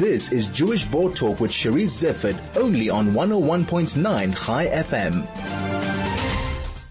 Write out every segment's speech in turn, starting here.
This is Jewish Board Talk with Cherise Zifford, only on 101.9 Chai FM.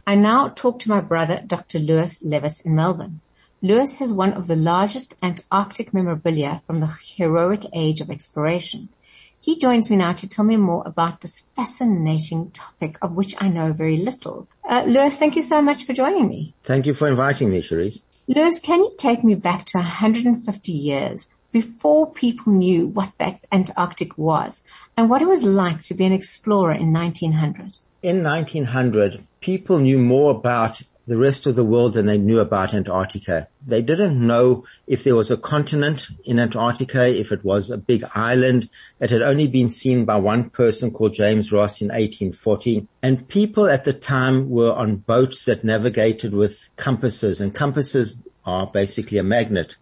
I now talk to my brother, Dr. Lewis Levitz in Melbourne. Lewis has one of the largest Antarctic memorabilia from the heroic age of exploration. He joins me now to tell me more about this fascinating topic of which I know very little. Uh, Lewis, thank you so much for joining me. Thank you for inviting me, Cherise. Lewis, can you take me back to 150 years before people knew what that Antarctic was and what it was like to be an explorer in 1900? In 1900, people knew more about the rest of the world than they knew about Antarctica. They didn't know if there was a continent in Antarctica, if it was a big island that had only been seen by one person called James Ross in 1840. And people at the time were on boats that navigated with compasses and compasses are basically a magnet.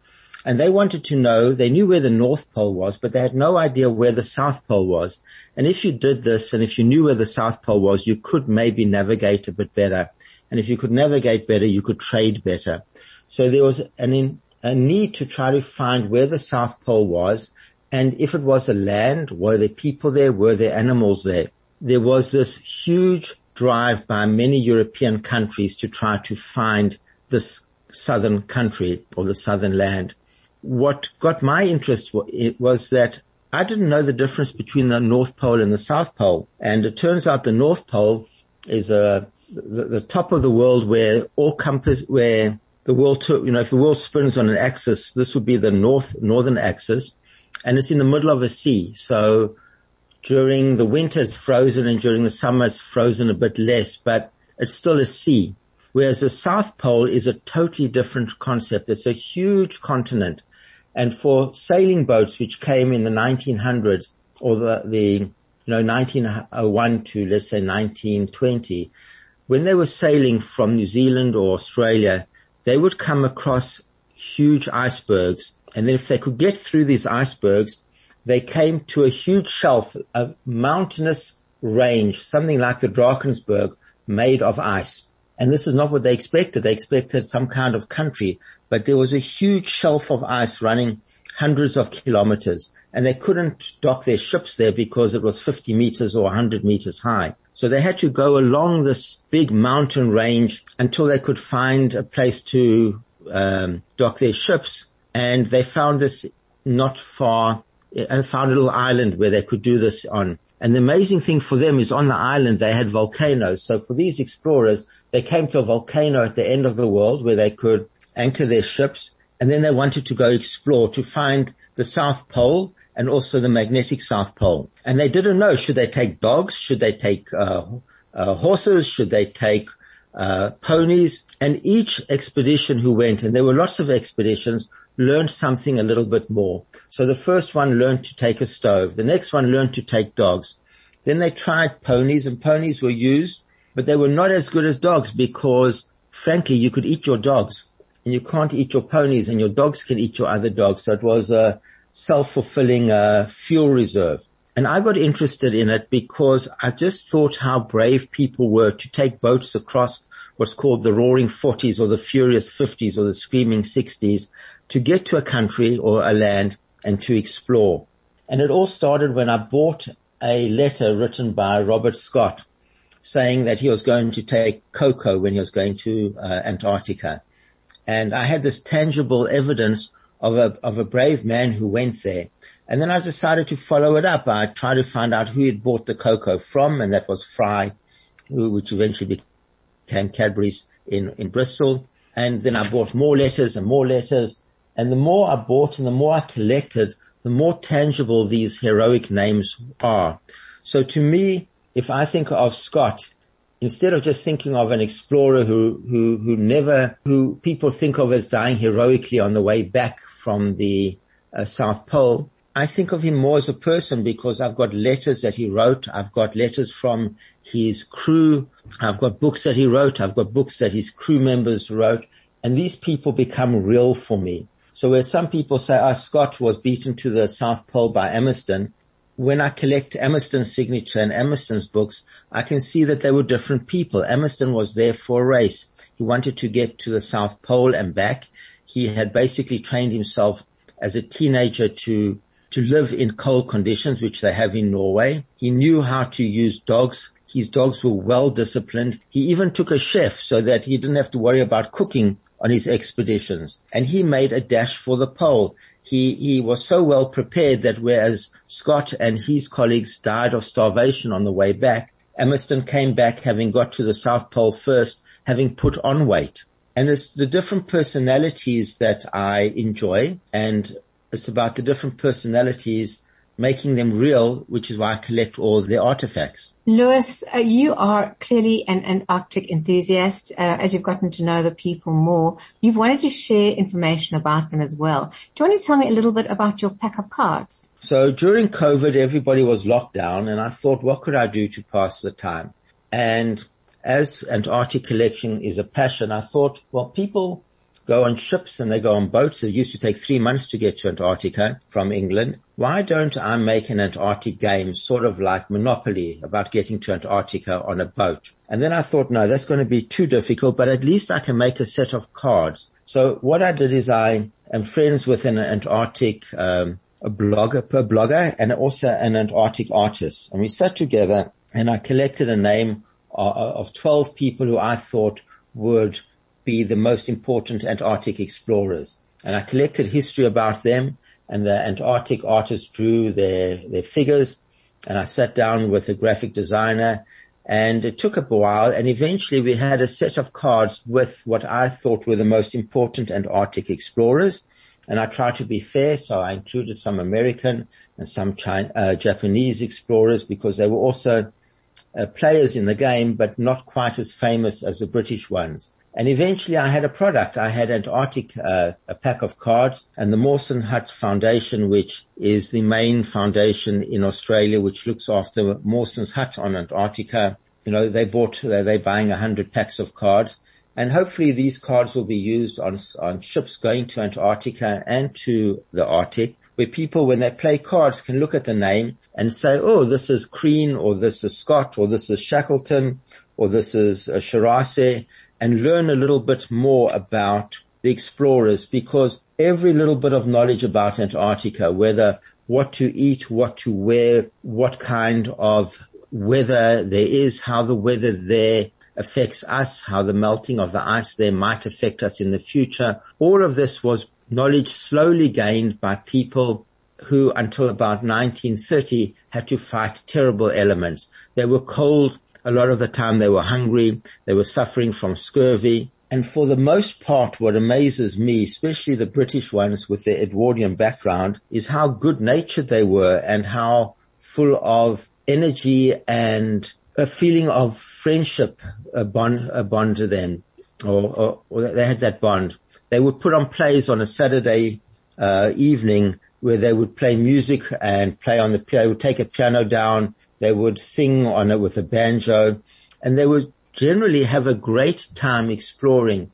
And they wanted to know, they knew where the North Pole was, but they had no idea where the South Pole was. And if you did this and if you knew where the South Pole was, you could maybe navigate a bit better. And if you could navigate better, you could trade better. So there was an a need to try to find where the South Pole was. And if it was a land, were there people there? Were there animals there? There was this huge drive by many European countries to try to find this southern country or the southern land what got my interest was that I didn't know the difference between the North Pole and the South Pole. And it turns out the North Pole is a, the, the top of the world where all compass, where the world, to, you know, if the world spins on an axis, this would be the north, northern axis and it's in the middle of a sea. So during the winter it's frozen and during the summer it's frozen a bit less, but it's still a sea. Whereas the South Pole is a totally different concept. It's a huge continent and for sailing boats, which came in the 1900s or the, the, you know, 1901 to let's say 1920, when they were sailing from New Zealand or Australia, they would come across huge icebergs. And then if they could get through these icebergs, they came to a huge shelf, a mountainous range, something like the Drakensberg made of ice. And this is not what they expected. They expected some kind of country, but there was a huge shelf of ice running hundreds of kilometers and they couldn't dock their ships there because it was 50 meters or 100 meters high. So they had to go along this big mountain range until they could find a place to um, dock their ships. And they found this not far, and found a little island where they could do this on. And the amazing thing for them is on the island they had volcanoes. So for these explorers, they came to a volcano at the end of the world where they could anchor their ships and then they wanted to go explore to find the South Pole and also the magnetic South Pole. And they didn't know, should they take dogs? Should they take uh, uh, horses? Should they take uh, ponies? And each expedition who went, and there were lots of expeditions, learned something a little bit more. So the first one learned to take a stove. The next one learned to take dogs. Then they tried ponies and ponies were used, but they were not as good as dogs because frankly, you could eat your dogs and you can't eat your ponies and your dogs can eat your other dogs. So it was a self-fulfilling uh, fuel reserve. And I got interested in it because I just thought how brave people were to take boats across what's called the roaring 40s or the furious 50s or the screaming 60s to get to a country or a land and to explore. And it all started when I bought a letter written by Robert Scott saying that he was going to take cocoa when he was going to uh, Antarctica. And I had this tangible evidence of a, of a brave man who went there. And then I decided to follow it up. I tried to find out who he'd bought the cocoa from and that was Fry, which eventually became Cadbury's in, in Bristol. And then I bought more letters and more letters and the more I bought and the more I collected, the more tangible these heroic names are. So to me, if I think of Scott, instead of just thinking of an explorer who, who, who never, who people think of as dying heroically on the way back from the uh, South Pole, I think of him more as a person because I've got letters that he wrote. I've got letters from his crew. I've got books that he wrote. I've got books that his crew members wrote. And these people become real for me. So where some people say, oh, Scott was beaten to the South Pole by Amundsen, when I collect Amundsen's signature and Amundsen's books, I can see that they were different people. Amundsen was there for a race. He wanted to get to the South Pole and back. He had basically trained himself as a teenager to to live in cold conditions, which they have in Norway. He knew how to use dogs. His dogs were well disciplined. He even took a chef so that he didn't have to worry about cooking on his expeditions. And he made a dash for the pole. He, he was so well prepared that whereas Scott and his colleagues died of starvation on the way back, Amundsen came back having got to the South Pole first, having put on weight. And it's the different personalities that I enjoy and it's about the different personalities making them real, which is why I collect all the artifacts. Lewis, uh, you are clearly an, an Arctic enthusiast. Uh, as you've gotten to know the people more, you've wanted to share information about them as well. Do you want to tell me a little bit about your pack of cards? So during COVID, everybody was locked down and I thought, what could I do to pass the time? And as Antarctic collection is a passion, I thought, well, people go on ships and they go on boats. It used to take three months to get to Antarctica from England. Why don't I make an Antarctic game sort of like Monopoly about getting to Antarctica on a boat? And then I thought, no, that's going to be too difficult, but at least I can make a set of cards. So what I did is I am friends with an Antarctic, um, a blogger, a blogger and also an Antarctic artist. And we sat together and I collected a name of, of 12 people who I thought would be the most important Antarctic explorers. And I collected history about them and the Antarctic artists drew their, their figures and I sat down with a graphic designer and it took a while and eventually we had a set of cards with what I thought were the most important Antarctic explorers. And I tried to be fair, so I included some American and some China, uh, Japanese explorers because they were also players in the game, but not quite as famous as the British ones. And eventually I had a product. I had Antarctic, uh, a pack of cards and the Mawson Hut Foundation, which is the main foundation in Australia, which looks after Mawson's Hut on Antarctica. You know, they bought, Are they're buying a hundred packs of cards and hopefully these cards will be used on, on ships going to Antarctica and to the Arctic where people, when they play cards, can look at the name and say, oh, this is Crean or this is Scott or this is Shackleton or this is uh, Shirase and learn a little bit more about the explorers because every little bit of knowledge about Antarctica, whether what to eat, what to wear, what kind of weather there is, how the weather there affects us, how the melting of the ice there might affect us in the future. All of this was knowledge slowly gained by people who until about 1930 had to fight terrible elements. They were cold a lot of the time they were hungry. They were suffering from scurvy. And for the most part, what amazes me, especially the British ones with their Edwardian background, is how good natured they were and how full of energy and a feeling of friendship a bond, uh, a bond to them, or, or, or, they had that bond. They would put on plays on a Saturday uh, evening where they would play music and play on the piano, would take a piano down they would sing on it with a banjo and they would generally have a great time exploring.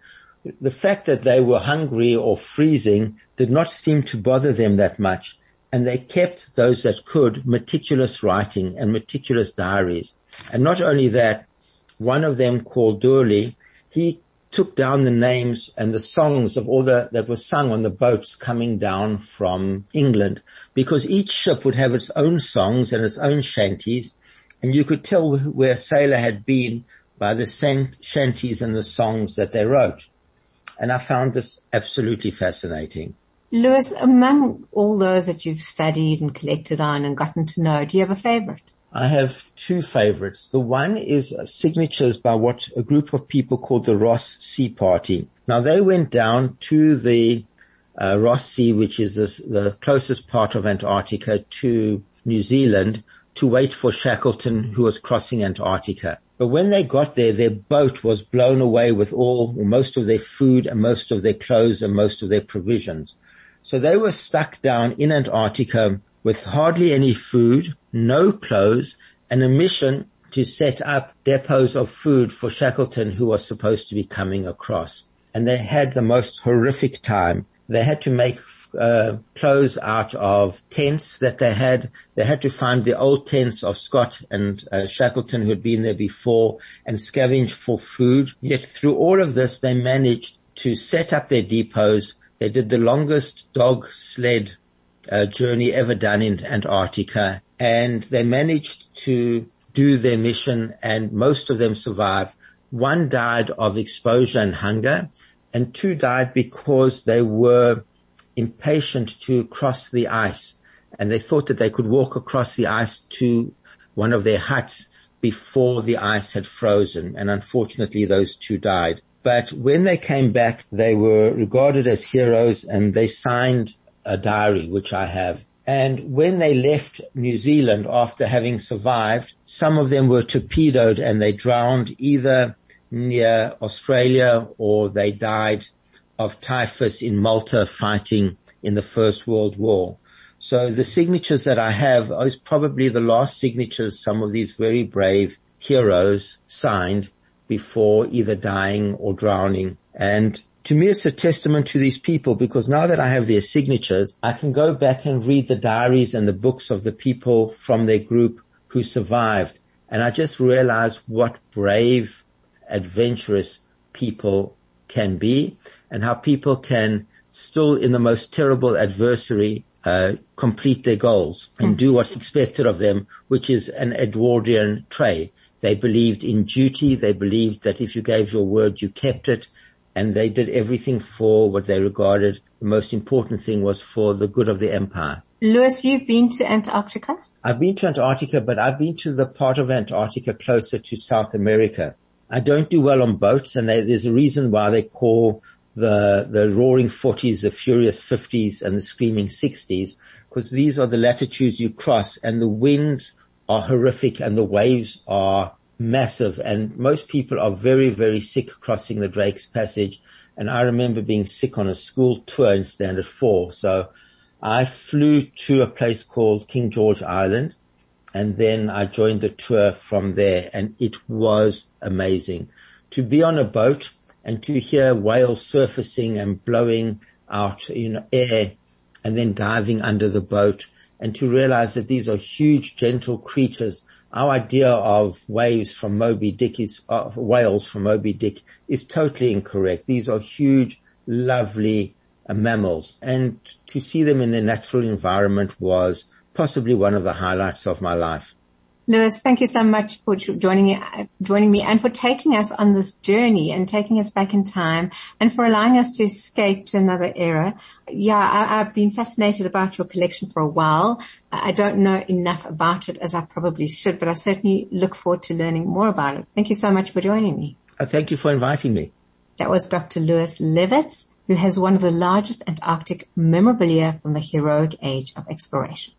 The fact that they were hungry or freezing did not seem to bother them that much. And they kept those that could meticulous writing and meticulous diaries. And not only that, one of them called Durley, he took down the names and the songs of all the, that were sung on the boats coming down from England because each ship would have its own songs and its own shanties and you could tell where a sailor had been by the shanties and the songs that they wrote. And I found this absolutely fascinating. Lewis, among all those that you've studied and collected on and gotten to know, do you have a favorite? I have two favorites. The one is signatures by what a group of people called the Ross Sea Party. Now they went down to the uh, Ross Sea, which is this, the closest part of Antarctica to New Zealand, to wait for Shackleton, who was crossing Antarctica. But when they got there, their boat was blown away with all, most of their food and most of their clothes and most of their provisions. So they were stuck down in Antarctica with hardly any food, no clothes, and a mission to set up depots of food for Shackleton who was supposed to be coming across. And they had the most horrific time. They had to make uh, clothes out of tents that they had. They had to find the old tents of Scott and uh, Shackleton who had been there before and scavenge for food. Yet through all of this, they managed to set up their depots. They did the longest dog sled uh, journey ever done in Antarctica. And they managed to do their mission and most of them survived. One died of exposure and hunger and two died because they were impatient to cross the ice and they thought that they could walk across the ice to one of their huts before the ice had frozen. And unfortunately those two died. But when they came back, they were regarded as heroes and they signed a diary, which I have. And when they left New Zealand after having survived, some of them were torpedoed and they drowned either near Australia or they died of typhus in Malta fighting in the First World War. So the signatures that I have is probably the last signatures some of these very brave heroes signed before either dying or drowning. And to me, it's a testament to these people because now that I have their signatures, I can go back and read the diaries and the books of the people from their group who survived. And I just realize what brave, adventurous people can be and how people can still in the most terrible adversary uh, complete their goals and do what's expected of them, which is an Edwardian trait. They believed in duty. They believed that if you gave your word, you kept it. And they did everything for what they regarded the most important thing was for the good of the empire. Lewis, you've been to Antarctica? I've been to Antarctica, but I've been to the part of Antarctica closer to South America. I don't do well on boats and they, there's a reason why they call the, the roaring 40s, the furious 50s and the screaming 60s, because these are the latitudes you cross and the winds are horrific and the waves are massive and most people are very, very sick crossing the Drake's Passage. And I remember being sick on a school tour in standard four. So I flew to a place called King George Island and then I joined the tour from there and it was amazing to be on a boat and to hear whales surfacing and blowing out, you know, air and then diving under the boat and to realize that these are huge, gentle creatures. Our idea of waves from Moby Dick is, of whales from Moby Dick is totally incorrect. These are huge, lovely uh, mammals and to see them in their natural environment was possibly one of the highlights of my life. Lewis, thank you so much for joining joining me and for taking us on this journey and taking us back in time and for allowing us to escape to another era. Yeah, I, have been fascinated about your collection for a while. I don't know enough about it as I probably should, but I certainly look forward to learning more about it. Thank you so much for joining me. Uh, thank you for inviting me. That was Dr. Lewis Levitz, who has one of the largest Antarctic memorabilia from the heroic age of exploration.